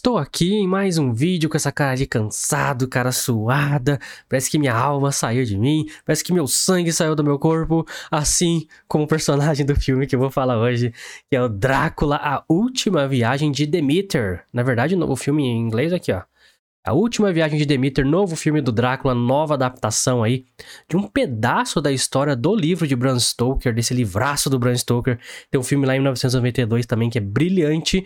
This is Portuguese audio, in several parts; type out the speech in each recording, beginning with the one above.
Estou aqui em mais um vídeo com essa cara de cansado, cara suada. Parece que minha alma saiu de mim, parece que meu sangue saiu do meu corpo, assim como o personagem do filme que eu vou falar hoje, que é o Drácula, a última viagem de Demeter. Na verdade, o filme em inglês aqui, ó. A última viagem de Demeter, novo filme do Drácula, nova adaptação aí de um pedaço da história do livro de Bram Stoker, desse livraço do Bram Stoker. Tem um filme lá em 1992 também que é brilhante.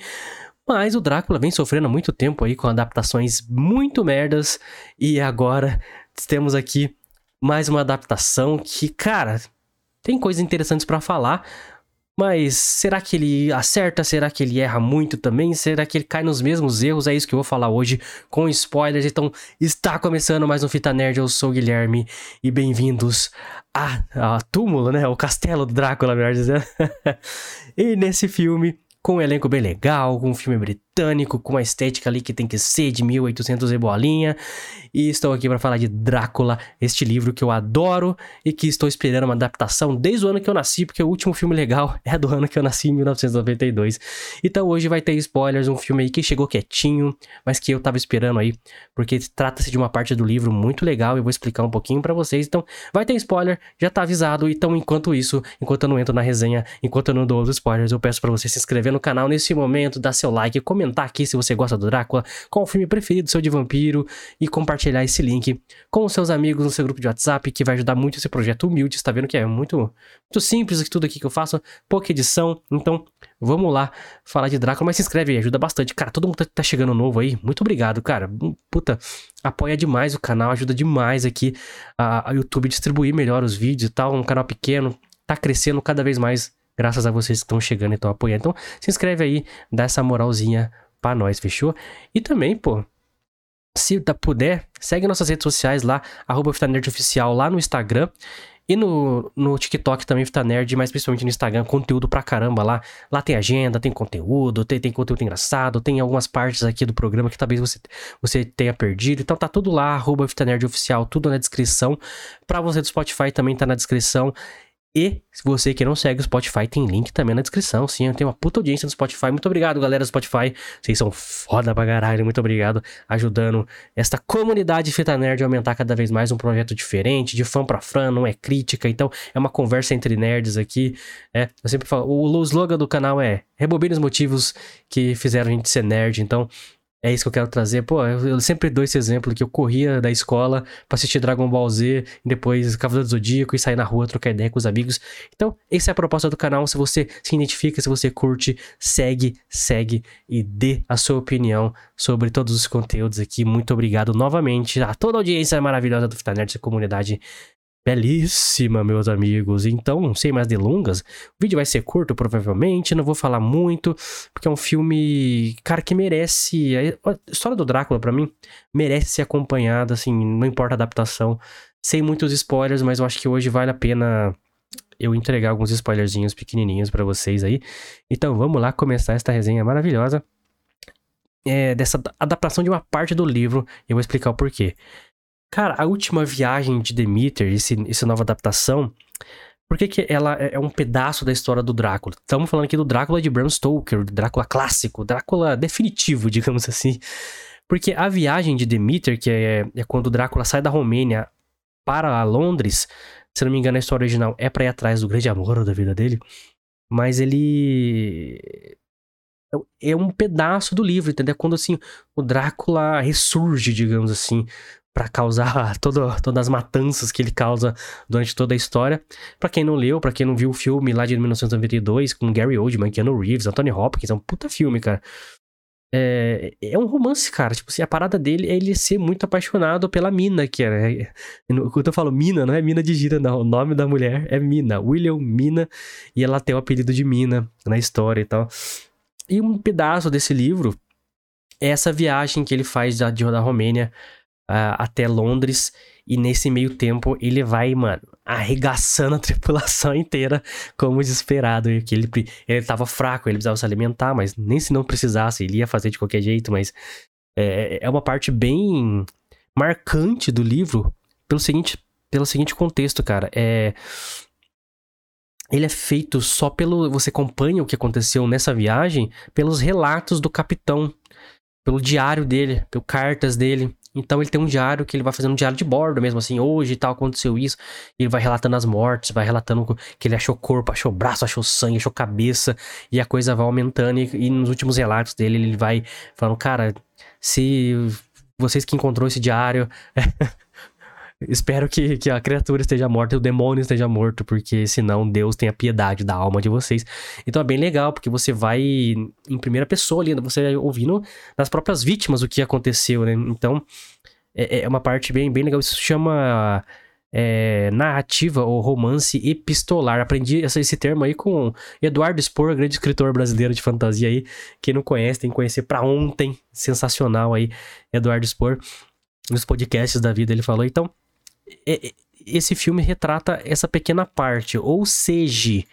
Mas o Drácula vem sofrendo há muito tempo aí com adaptações muito merdas. E agora temos aqui mais uma adaptação que, cara, tem coisas interessantes para falar. Mas será que ele acerta? Será que ele erra muito também? Será que ele cai nos mesmos erros? É isso que eu vou falar hoje com spoilers. Então, está começando mais um Fita Nerd. Eu sou o Guilherme e bem-vindos a, a túmulo, né? O castelo do Drácula, melhor dizendo. e nesse filme, com um elenco bem legal, com um filme britânico, com uma estética ali que tem que ser de 1800 e bolinha. E estou aqui para falar de Drácula, este livro que eu adoro e que estou esperando uma adaptação desde o ano que eu nasci, porque o último filme legal é do ano que eu nasci, em 1992. Então hoje vai ter spoilers, um filme aí que chegou quietinho, mas que eu tava esperando aí, porque trata-se de uma parte do livro muito legal eu vou explicar um pouquinho para vocês. Então vai ter spoiler, já tá avisado. Então enquanto isso, enquanto eu não entro na resenha, enquanto eu não dou os spoilers, eu peço para você se inscrever no canal nesse momento, dar seu like, comentar aqui se você gosta do Drácula, qual o filme preferido seu de vampiro e compartilhar esse link com os seus amigos no seu grupo de WhatsApp, que vai ajudar muito esse projeto humilde. Está vendo que é muito, muito simples tudo aqui que eu faço, pouca edição. Então, vamos lá falar de Drácula, mas se inscreve aí, ajuda bastante. Cara, todo mundo tá, chegando novo aí. Muito obrigado, cara. Puta, apoia demais o canal, ajuda demais aqui a, a YouTube distribuir melhor os vídeos e tal. Um canal pequeno, tá crescendo cada vez mais Graças a vocês que estão chegando e estão apoiando. Então, se inscreve aí, dá essa moralzinha pra nós, fechou? E também, pô, se puder, segue nossas redes sociais lá, arroba Oficial lá no Instagram. E no, no TikTok também, Fita Nerd, mas principalmente no Instagram, conteúdo pra caramba lá. Lá tem agenda, tem conteúdo, tem, tem conteúdo engraçado, tem algumas partes aqui do programa que talvez você, você tenha perdido. Então tá tudo lá, arroba Fita Nerd Oficial, tudo na descrição. Pra você do Spotify também tá na descrição. E se você que não segue o Spotify, tem link também na descrição. Sim, eu tenho uma puta audiência no Spotify. Muito obrigado, galera do Spotify. Vocês são foda pra caralho. Muito obrigado. Ajudando esta comunidade Fita Nerd a aumentar cada vez mais um projeto diferente, de fã pra fã, não é crítica. Então, é uma conversa entre nerds aqui. É, eu sempre falo, o slogan do canal é Rebobine os motivos que fizeram a gente ser nerd. Então, é isso que eu quero trazer. Pô, eu, eu sempre dou esse exemplo que eu corria da escola pra assistir Dragon Ball Z, e depois Cavaleiro do Zodíaco e sair na rua trocar ideia com os amigos. Então, essa é a proposta do canal. Se você se identifica, se você curte, segue, segue e dê a sua opinião sobre todos os conteúdos aqui. Muito obrigado novamente a toda a audiência maravilhosa do Fita Nerd, essa comunidade belíssima, meus amigos. Então, sem mais delongas, o vídeo vai ser curto, provavelmente. Não vou falar muito, porque é um filme, cara, que merece. A história do Drácula, para mim, merece ser acompanhada, assim, não importa a adaptação. Sem muitos spoilers, mas eu acho que hoje vale a pena eu entregar alguns spoilerzinhos pequenininhos para vocês aí. Então, vamos lá começar esta resenha maravilhosa. É, dessa adaptação de uma parte do livro, eu vou explicar o porquê. Cara, a última viagem de Demeter, esse, essa nova adaptação, por que, que ela é, é um pedaço da história do Drácula? Estamos falando aqui do Drácula de Bram Stoker, Drácula clássico, Drácula definitivo, digamos assim. Porque a viagem de Demeter, que é, é quando o Drácula sai da Romênia para Londres, se não me engano a história original é para ir atrás do grande amor da vida dele, mas ele é um pedaço do livro, entendeu? Quando assim o Drácula ressurge, digamos assim, para causar todo, todas as matanças que ele causa durante toda a história. Para quem não leu, para quem não viu o filme lá de 1992 com Gary Oldman, Keanu Reeves, Anthony Hopkins, é um puta filme, cara. É, é um romance, cara. Tipo assim, a parada dele é ele ser muito apaixonado pela Mina, que é. Quando eu falo Mina, não é Mina de gira, não. O nome da mulher é Mina, William Mina, e ela tem o apelido de Mina na história e tal. E um pedaço desse livro é essa viagem que ele faz da, da Romênia uh, até Londres. E nesse meio tempo ele vai, mano, arregaçando a tripulação inteira como desesperado. Que ele, ele tava fraco, ele precisava se alimentar, mas nem se não precisasse, ele ia fazer de qualquer jeito. Mas é, é uma parte bem marcante do livro pelo seguinte, pelo seguinte contexto, cara. É, ele é feito só pelo. Você acompanha o que aconteceu nessa viagem pelos relatos do capitão pelo diário dele, pelo cartas dele. Então ele tem um diário que ele vai fazendo um diário de bordo mesmo, assim, hoje tal, aconteceu isso. ele vai relatando as mortes, vai relatando que ele achou corpo, achou braço, achou sangue, achou cabeça. E a coisa vai aumentando. E, e nos últimos relatos dele, ele vai falando, cara, se vocês que encontrou esse diário. Espero que, que a criatura esteja morta e o demônio esteja morto, porque senão Deus tenha piedade da alma de vocês. Então é bem legal, porque você vai em primeira pessoa ali, você ouvindo das próprias vítimas o que aconteceu, né? Então é, é uma parte bem, bem legal. Isso chama é, narrativa ou romance epistolar. Aprendi esse termo aí com Eduardo Spor, grande escritor brasileiro de fantasia aí. Quem não conhece, tem que conhecer pra ontem. Sensacional aí, Eduardo Spor. Nos podcasts da vida ele falou. Então, esse filme retrata essa pequena parte. Ou seja,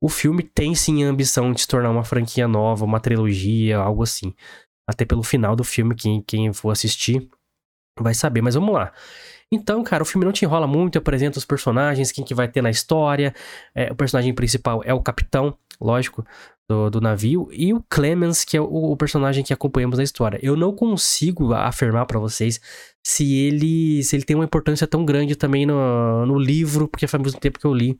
o filme tem sim a ambição de se tornar uma franquia nova, uma trilogia, algo assim. Até pelo final do filme, quem, quem for assistir vai saber. Mas vamos lá. Então, cara, o filme não te enrola muito, apresenta os personagens, quem que vai ter na história. É, o personagem principal é o capitão, lógico, do, do navio, e o Clemens, que é o, o, personagem que acompanhamos na história. Eu não consigo afirmar para vocês se ele se ele tem uma importância tão grande também no, no livro, porque faz muito tempo que eu li.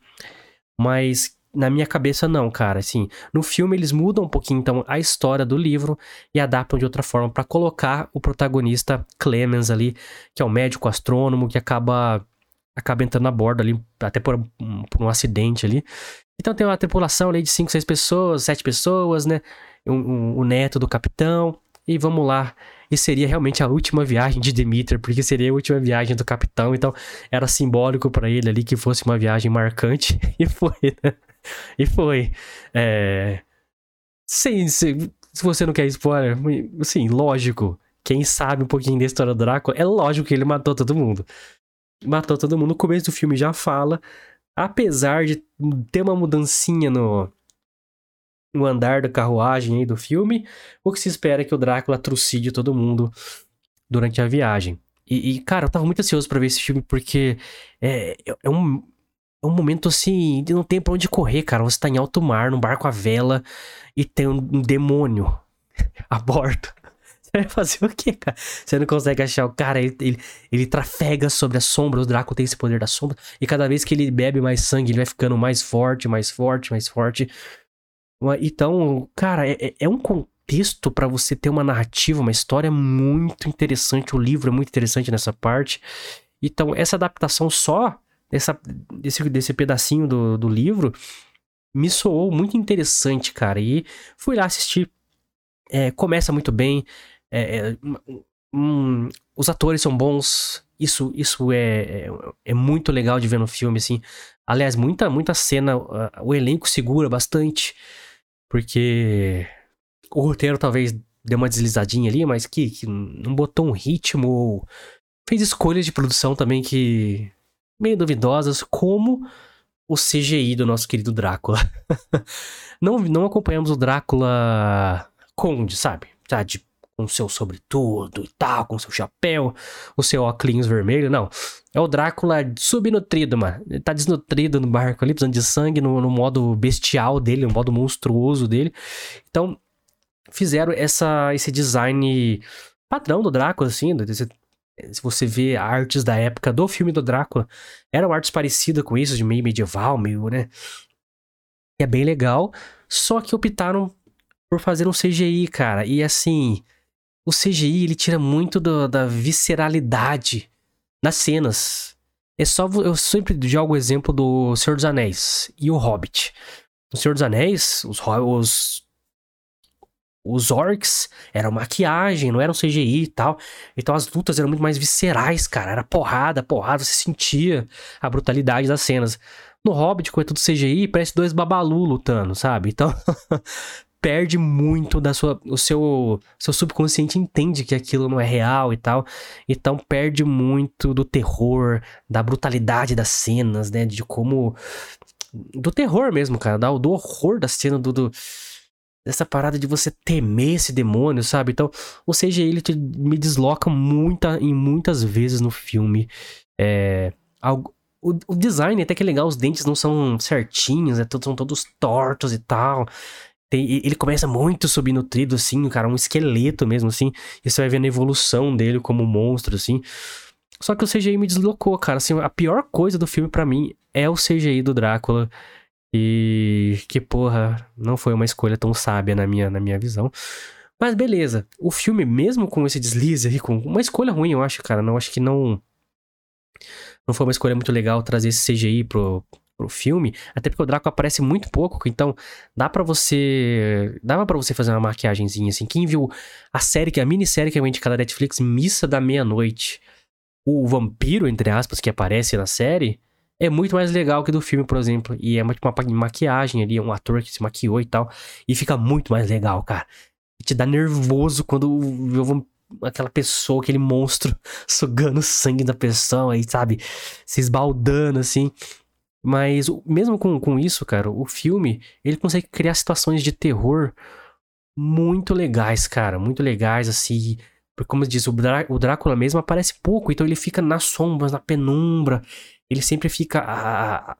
Mas na minha cabeça, não, cara. Assim, no filme eles mudam um pouquinho, então, a história do livro e adaptam de outra forma para colocar o protagonista Clemens ali, que é um médico astrônomo que acaba acaba entrando a bordo ali, até por, por um acidente ali. Então tem uma tripulação ali de 5, 6 pessoas, 7 pessoas, né? O um, um, neto do capitão. E vamos lá. E seria realmente a última viagem de Demeter, porque seria a última viagem do capitão. Então era simbólico para ele ali que fosse uma viagem marcante. E foi, né? E foi. É... Sim, se, se você não quer spoiler, assim, lógico. Quem sabe um pouquinho da história do Drácula, é lógico que ele matou todo mundo. Matou todo mundo. No começo do filme já fala. Apesar de ter uma mudancinha no, no andar da carruagem aí do filme, o que se espera é que o Drácula trucide todo mundo durante a viagem. E, e cara, eu tava muito ansioso para ver esse filme porque é, é um é um momento assim, não tem pra onde correr, cara. Você tá em alto mar, num barco à vela, e tem um demônio a bordo. Vai fazer o quê, cara? Você não consegue achar o cara, ele, ele, ele trafega sobre a sombra, o Draco tem esse poder da sombra, e cada vez que ele bebe mais sangue, ele vai ficando mais forte, mais forte, mais forte. Então, cara, é, é, é um contexto para você ter uma narrativa, uma história muito interessante. O livro é muito interessante nessa parte. Então, essa adaptação só dessa, desse, desse pedacinho do, do livro me soou muito interessante, cara. E fui lá assistir. É, começa muito bem. É, é, um, os atores são bons. Isso, isso é, é, é, muito legal de ver no filme, assim. Aliás, muita, muita cena. Uh, o elenco segura bastante. Porque o roteiro talvez deu uma deslizadinha ali, mas que, que não botou um ritmo ou fez escolhas de produção também que meio duvidosas, como o CGI do nosso querido Drácula. não, não acompanhamos o Drácula Conde, sabe? Tá de, com seu sobretudo e tal, com seu chapéu, o seu óculos vermelho, não. É o Drácula subnutrido, mano. Ele tá desnutrido no barco ali, precisando de sangue no, no modo bestial dele, no modo monstruoso dele. Então, fizeram essa, esse design padrão do Drácula, assim, desse se você vê artes da época do filme do Drácula, eram artes parecidas com isso, de meio medieval, meio, né? É bem legal, só que optaram por fazer um CGI, cara. E assim, o CGI ele tira muito do, da visceralidade nas cenas. É só eu sempre jogo o exemplo do Senhor dos Anéis e o Hobbit. No Senhor dos Anéis, os, os os orcs eram maquiagem, não eram CGI e tal. Então as lutas eram muito mais viscerais, cara. Era porrada, porrada, você sentia a brutalidade das cenas. No Hobbit, com é tudo CGI, parece dois babalu lutando, sabe? Então perde muito da sua o seu seu subconsciente entende que aquilo não é real e tal. Então perde muito do terror, da brutalidade das cenas, né, de como do terror mesmo, cara, do horror da cena do, do dessa parada de você temer esse demônio, sabe? Então, ou seja, ele te, me desloca muita, em muitas vezes no filme. É, algo, o, o, design até que é legal, os dentes não são certinhos, é, são todos tortos e tal. Tem, ele começa muito subnutrido, assim, cara, um esqueleto mesmo, assim. E você vai vendo a evolução dele como monstro, assim. Só que o CGI me deslocou, cara. Assim, a pior coisa do filme para mim é o CGI do Drácula. E que, porra, não foi uma escolha tão sábia na minha, na minha visão. Mas beleza, o filme, mesmo com esse deslize aí, com uma escolha ruim, eu acho, cara. Não acho que não. Não foi uma escolha muito legal trazer esse CGI pro, pro filme, até porque o Draco aparece muito pouco, então dá para você, dava para você fazer uma maquiagemzinha assim. Quem viu a série que a minissérie que é indicada da Netflix, Missa da Meia-Noite, o vampiro entre aspas que aparece na série, é muito mais legal que do filme, por exemplo, e é uma, uma maquiagem ali, um ator que se maquiou e tal, e fica muito mais legal, cara. Te dá nervoso quando eu aquela pessoa, aquele monstro sugando o sangue da pessoa aí, sabe? Se esbaldando assim. Mas mesmo com, com isso, cara, o filme, ele consegue criar situações de terror muito legais, cara. Muito legais, assim. Porque, como disse, o, o Drácula mesmo aparece pouco, então ele fica nas sombras, na penumbra. Ele sempre fica. Ah,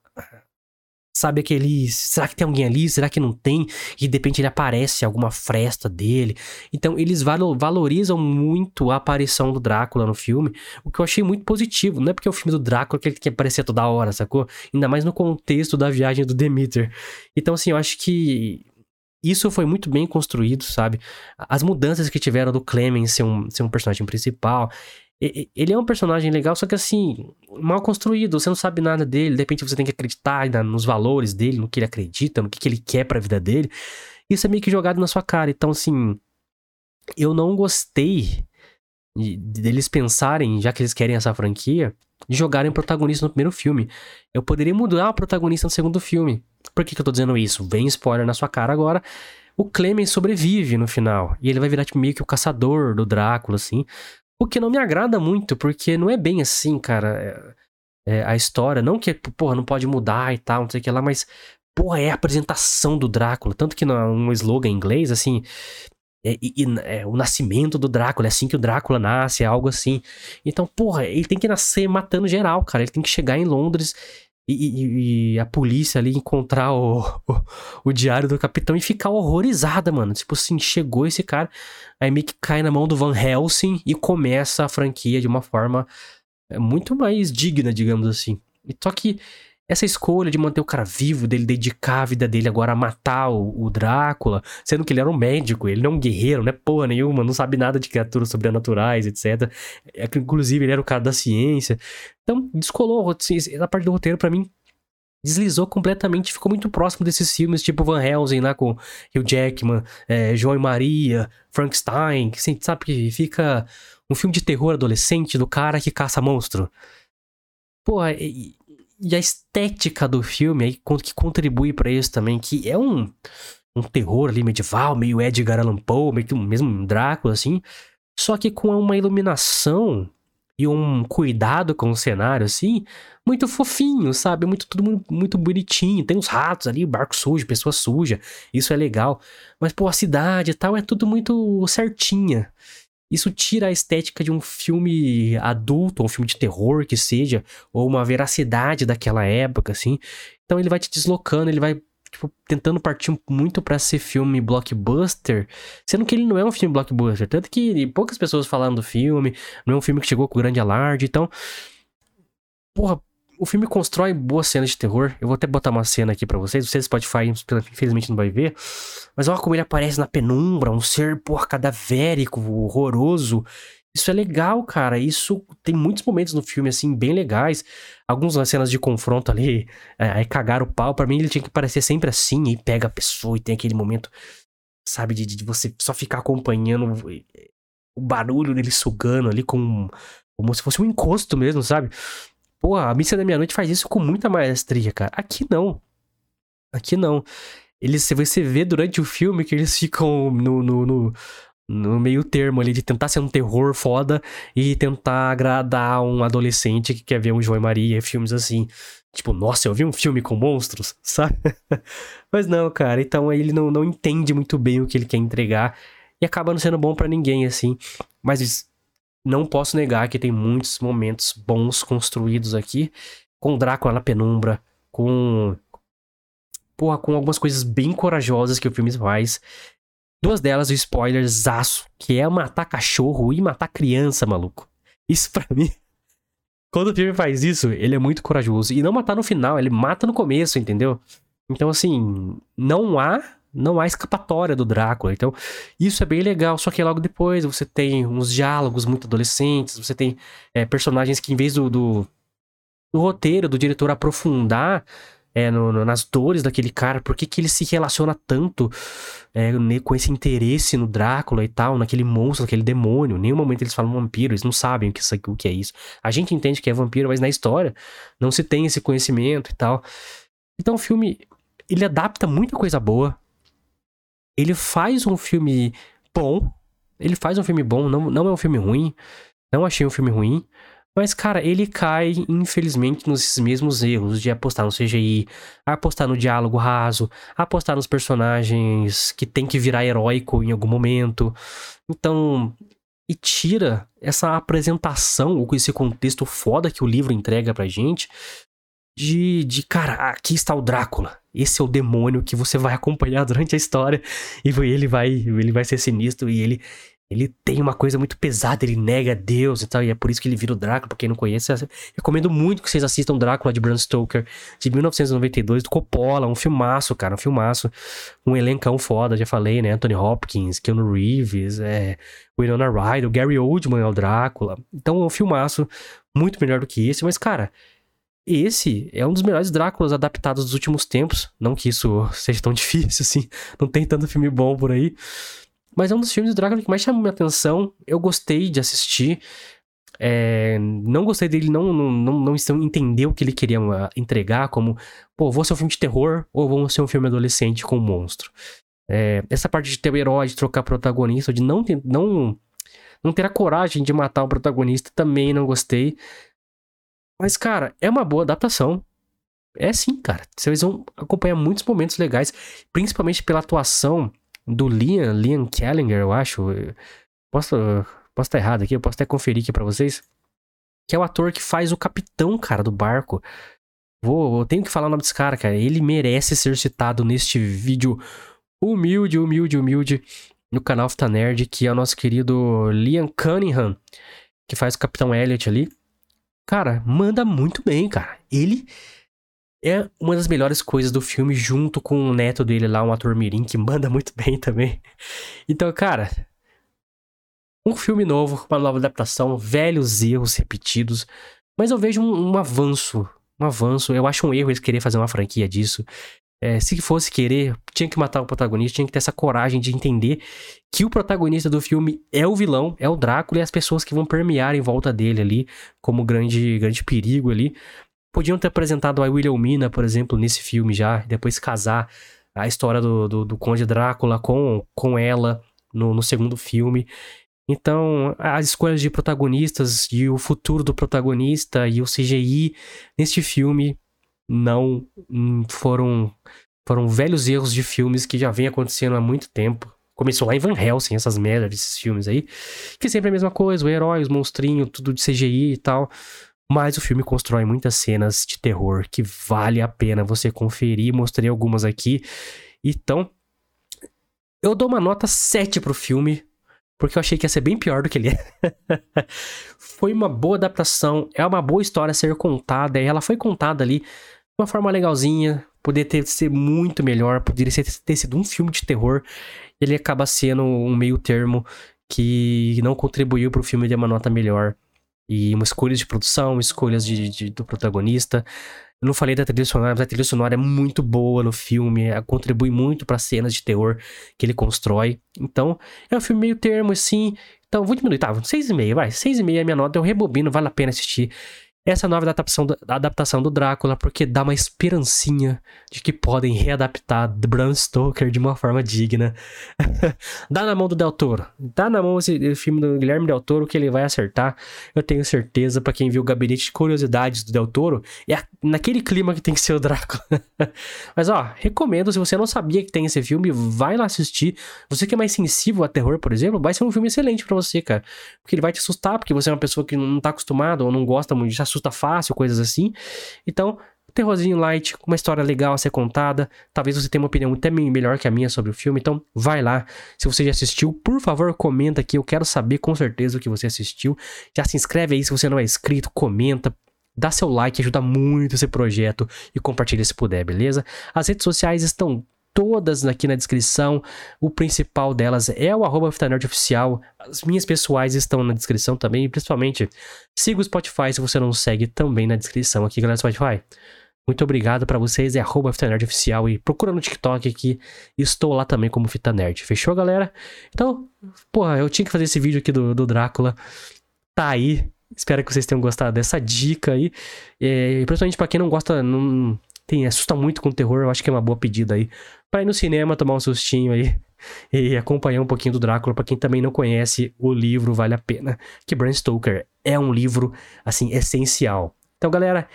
sabe aquele. Será que tem alguém ali? Será que não tem? E de repente ele aparece alguma fresta dele. Então eles valorizam muito a aparição do Drácula no filme, o que eu achei muito positivo. Não é porque é o filme do Drácula que ele tem que aparecer toda hora, sacou? Ainda mais no contexto da viagem do Demeter. Então, assim, eu acho que. Isso foi muito bem construído, sabe? As mudanças que tiveram do Clemens ser um, ser um personagem principal, ele é um personagem legal, só que assim, mal construído, você não sabe nada dele, de repente você tem que acreditar nos valores dele, no que ele acredita, no que, ele quer pra vida dele. Isso é meio que jogado na sua cara. Então, assim, eu não gostei de, deles pensarem, já que eles querem essa franquia, de jogarem protagonista no primeiro filme. Eu poderia mudar o protagonista no segundo filme. Por que, que eu tô dizendo isso? Vem spoiler na sua cara agora. O Clemens sobrevive no final. E ele vai virar tipo, meio que o caçador do Drácula, assim. O que não me agrada muito, porque não é bem assim, cara. É, é, a história. Não que, porra, não pode mudar e tal, não sei o que lá, mas, porra, é a apresentação do Drácula. Tanto que num slogan em inglês, assim. É, é, o nascimento do Drácula, é assim que o Drácula nasce, é algo assim. Então, porra, ele tem que nascer matando geral, cara. Ele tem que chegar em Londres e, e, a polícia ali encontrar o, o, o, diário do capitão e ficar horrorizada, mano. Tipo assim, chegou esse cara, aí meio que cai na mão do Van Helsing e começa a franquia de uma forma é, muito mais digna, digamos assim. Só que essa escolha de manter o cara vivo, dele dedicar a vida dele agora a matar o, o, Drácula, sendo que ele era um médico, ele não é um guerreiro, não é porra nenhuma, não sabe nada de criaturas sobrenaturais, etc. É, inclusive, ele era o cara da ciência. Então, descolou assim, a parte do roteiro para mim deslizou completamente, ficou muito próximo desses filmes, tipo Van Helsing lá com Hugh Jackman, é, João e Maria, Frankenstein, que assim, sabe que fica um filme de terror adolescente do cara que caça monstro. Porra, e, e a estética do filme aí que contribui para isso também, que é um, um terror ali medieval, meio Edgar Allan Poe, meio que mesmo Drácula assim, só que com uma iluminação e um cuidado com o cenário assim, muito fofinho, sabe? Muito tudo muito, muito bonitinho. Tem uns ratos ali, barco sujo, pessoa suja. Isso é legal. Mas pô, a cidade e tal é tudo muito certinha. Isso tira a estética de um filme adulto, ou um filme de terror que seja, ou uma veracidade daquela época, assim. Então ele vai te deslocando, ele vai tipo, tentando partir muito para ser filme blockbuster, sendo que ele não é um filme blockbuster. Tanto que poucas pessoas falaram do filme, não é um filme que chegou com grande alarde, então. Porra, o filme constrói boas cenas de terror. Eu vou até botar uma cena aqui para vocês. Vocês Spotify, infelizmente, não vai ver. Mas olha como ele aparece na penumbra, um ser, porra, cadavérico, horroroso. Isso é legal, cara. Isso tem muitos momentos no filme, assim, bem legais. Algumas cenas de confronto ali, é, aí cagaram o pau. Pra mim, ele tinha que parecer sempre assim, e pega a pessoa e tem aquele momento, sabe, de, de você só ficar acompanhando o barulho dele sugando ali com, como se fosse um encosto mesmo, sabe? Pô, a Missa da Meia-Noite faz isso com muita maestria, cara. Aqui não. Aqui não. Eles, você vê durante o filme que eles ficam no, no, no, no meio termo ali de tentar ser um terror foda e tentar agradar um adolescente que quer ver um João e Maria, filmes assim. Tipo, nossa, eu vi um filme com monstros, sabe? Mas não, cara. Então ele não, não entende muito bem o que ele quer entregar e acaba não sendo bom para ninguém, assim. Mas não posso negar que tem muitos momentos bons construídos aqui, com Drácula na penumbra, com porra, com algumas coisas bem corajosas que o filme faz. Duas delas, o spoiler zaço, que é matar cachorro e matar criança, maluco. Isso para mim. Quando o filme faz isso, ele é muito corajoso. E não matar no final, ele mata no começo, entendeu? Então, assim, não há não há escapatória do Drácula. Então, isso é bem legal. Só que logo depois você tem uns diálogos muito adolescentes, você tem é, personagens que, em vez do, do, do, roteiro, do diretor aprofundar é, no, no, nas dores daquele cara, por que, ele se relaciona tanto é, com esse interesse no Drácula e tal, naquele monstro, naquele demônio. Em nenhum momento eles falam vampiro, eles não sabem o que, o que é isso. A gente entende que é vampiro, mas na história não se tem esse conhecimento e tal. Então o filme, ele adapta muita coisa boa ele faz um filme bom. Ele faz um filme bom, não, não é um filme ruim. Não achei um filme ruim. Mas, cara, ele cai, infelizmente, nos mesmos erros de apostar no CGI, apostar no diálogo raso, apostar nos personagens que tem que virar heróico em algum momento. Então, e tira essa apresentação, ou esse contexto foda que o livro entrega pra gente, de, de cara, aqui está o Drácula. Esse é o demônio que você vai acompanhar durante a história. E ele vai, ele vai ser sinistro e ele ele tem uma coisa muito pesada, ele nega Deus e tal, e é por isso que ele vira o Drácula, pra quem não conhece, recomendo muito que vocês assistam Drácula de Bram Stoker, de 1992, do Coppola, um filmaço, cara, um filmaço, um elencão foda, já falei, né, Anthony Hopkins, Keanu Reeves, é, Winona Ryder, Gary Oldman é o Drácula, então é um filmaço muito melhor do que esse, mas cara, esse é um dos melhores Dráculas adaptados dos últimos tempos. Não que isso seja tão difícil assim, não tem tanto filme bom por aí. Mas é um dos filmes do Drácula que mais chamou minha atenção. Eu gostei de assistir. É, não gostei dele não, não, não, não entender o que ele queria ah, entregar, como, pô, vou ser um filme de terror ou vou ser um filme adolescente com um monstro. É, essa parte de ter o herói, de trocar protagonista, de não ter, não, não ter a coragem de matar o protagonista, também não gostei. Mas, cara, é uma boa adaptação. É sim, cara. Vocês vão acompanhar muitos momentos legais, principalmente pela atuação do Liam, Liam Kellinger, eu acho. Posso, posso estar errado aqui, eu posso até conferir aqui para vocês. Que é o ator que faz o capitão, cara, do barco. Vou, eu tenho que falar o nome desse cara, cara. Ele merece ser citado neste vídeo humilde, humilde, humilde no canal Fita Nerd, que é o nosso querido Liam Cunningham, que faz o Capitão Elliot ali. Cara, manda muito bem, cara. Ele é uma das melhores coisas do filme, junto com o neto dele lá, um ator mirim, que manda muito bem também. Então, cara, um filme novo, uma nova adaptação, velhos erros repetidos, mas eu vejo um, um avanço, um avanço. Eu acho um erro eles querer fazer uma franquia disso. É, se fosse querer, tinha que matar o protagonista, tinha que ter essa coragem de entender que o protagonista do filme é o vilão, é o Drácula e as pessoas que vão permear em volta dele ali, como grande, grande perigo ali. Podiam ter apresentado a Wilhelmina, por exemplo, nesse filme já, depois casar a história do, do, do Conde Drácula com, com ela no, no segundo filme. Então, as escolhas de protagonistas e o futuro do protagonista e o CGI neste filme não hum, foram foram velhos erros de filmes que já vem acontecendo há muito tempo. Começou lá em Van Helsing, essas merdas desses filmes aí. Que sempre é a mesma coisa, o herói, os monstrinhos, tudo de CGI e tal. Mas o filme constrói muitas cenas de terror que vale a pena você conferir. Mostrei algumas aqui. Então, eu dou uma nota 7 pro filme, porque eu achei que ia ser bem pior do que ele é. foi uma boa adaptação, é uma boa história a ser contada, e ela foi contada ali uma forma legalzinha, poderia ter ser muito melhor, poderia ter sido um filme de terror. Ele acaba sendo um meio termo que não contribuiu para o filme ter uma nota melhor. E uma escolha de produção, escolhas de, de, do protagonista. Eu não falei da trilha sonora, mas a trilha sonora é muito boa no filme, contribui muito para cenas de terror que ele constrói. Então, é um filme meio termo, assim. Então, vou diminuir, tá? 6,5, vai. 6,5 é a minha nota, eu rebobino, vale a pena assistir essa nova adaptação, adaptação do Drácula, porque dá uma esperancinha de que podem readaptar Bram Stoker de uma forma digna. dá na mão do Del Toro. Dá na mão esse, esse, filme do Guilherme Del Toro que ele vai acertar. Eu tenho certeza, para quem viu o Gabinete de Curiosidades do Del Toro, é naquele clima que tem que ser o Drácula. Mas ó, recomendo, se você não sabia que tem esse filme, vai lá assistir. Você que é mais sensível a terror, por exemplo, vai ser um filme excelente para você, cara. Porque ele vai te assustar, porque você é uma pessoa que não tá acostumada ou não gosta muito de assustar assusta fácil, coisas assim. Então, terrorzinho light, uma história legal a ser contada. Talvez você tenha uma opinião até melhor que a minha sobre o filme, então vai lá. Se você já assistiu, por favor, comenta aqui. Eu quero saber com certeza o que você assistiu. Já se inscreve aí se você não é inscrito, comenta, dá seu like, ajuda muito esse projeto e compartilha se puder, beleza? As redes sociais estão todas aqui na descrição. O principal delas é o arroba Oficial. As minhas pessoais estão na descrição também. E principalmente, siga o Spotify se você não segue também na descrição aqui, galera do Spotify. Muito obrigado para vocês, é arroba Oficial e procura no TikTok aqui, estou lá também como Fita Nerd, fechou galera? Então, porra, eu tinha que fazer esse vídeo aqui do, do Drácula, tá aí, espero que vocês tenham gostado dessa dica aí, é, principalmente para quem não gosta, não, tem, assusta muito com terror, eu acho que é uma boa pedida aí. Pra ir no cinema, tomar um sustinho aí e acompanhar um pouquinho do Drácula. Para quem também não conhece, o livro vale a pena. Que Bram Stoker é um livro, assim, essencial. Então, galera,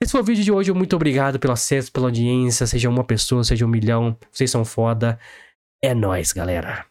esse foi o vídeo de hoje. Muito obrigado pelo acesso, pela audiência. Seja uma pessoa, seja um milhão. Vocês são foda. É nóis, galera.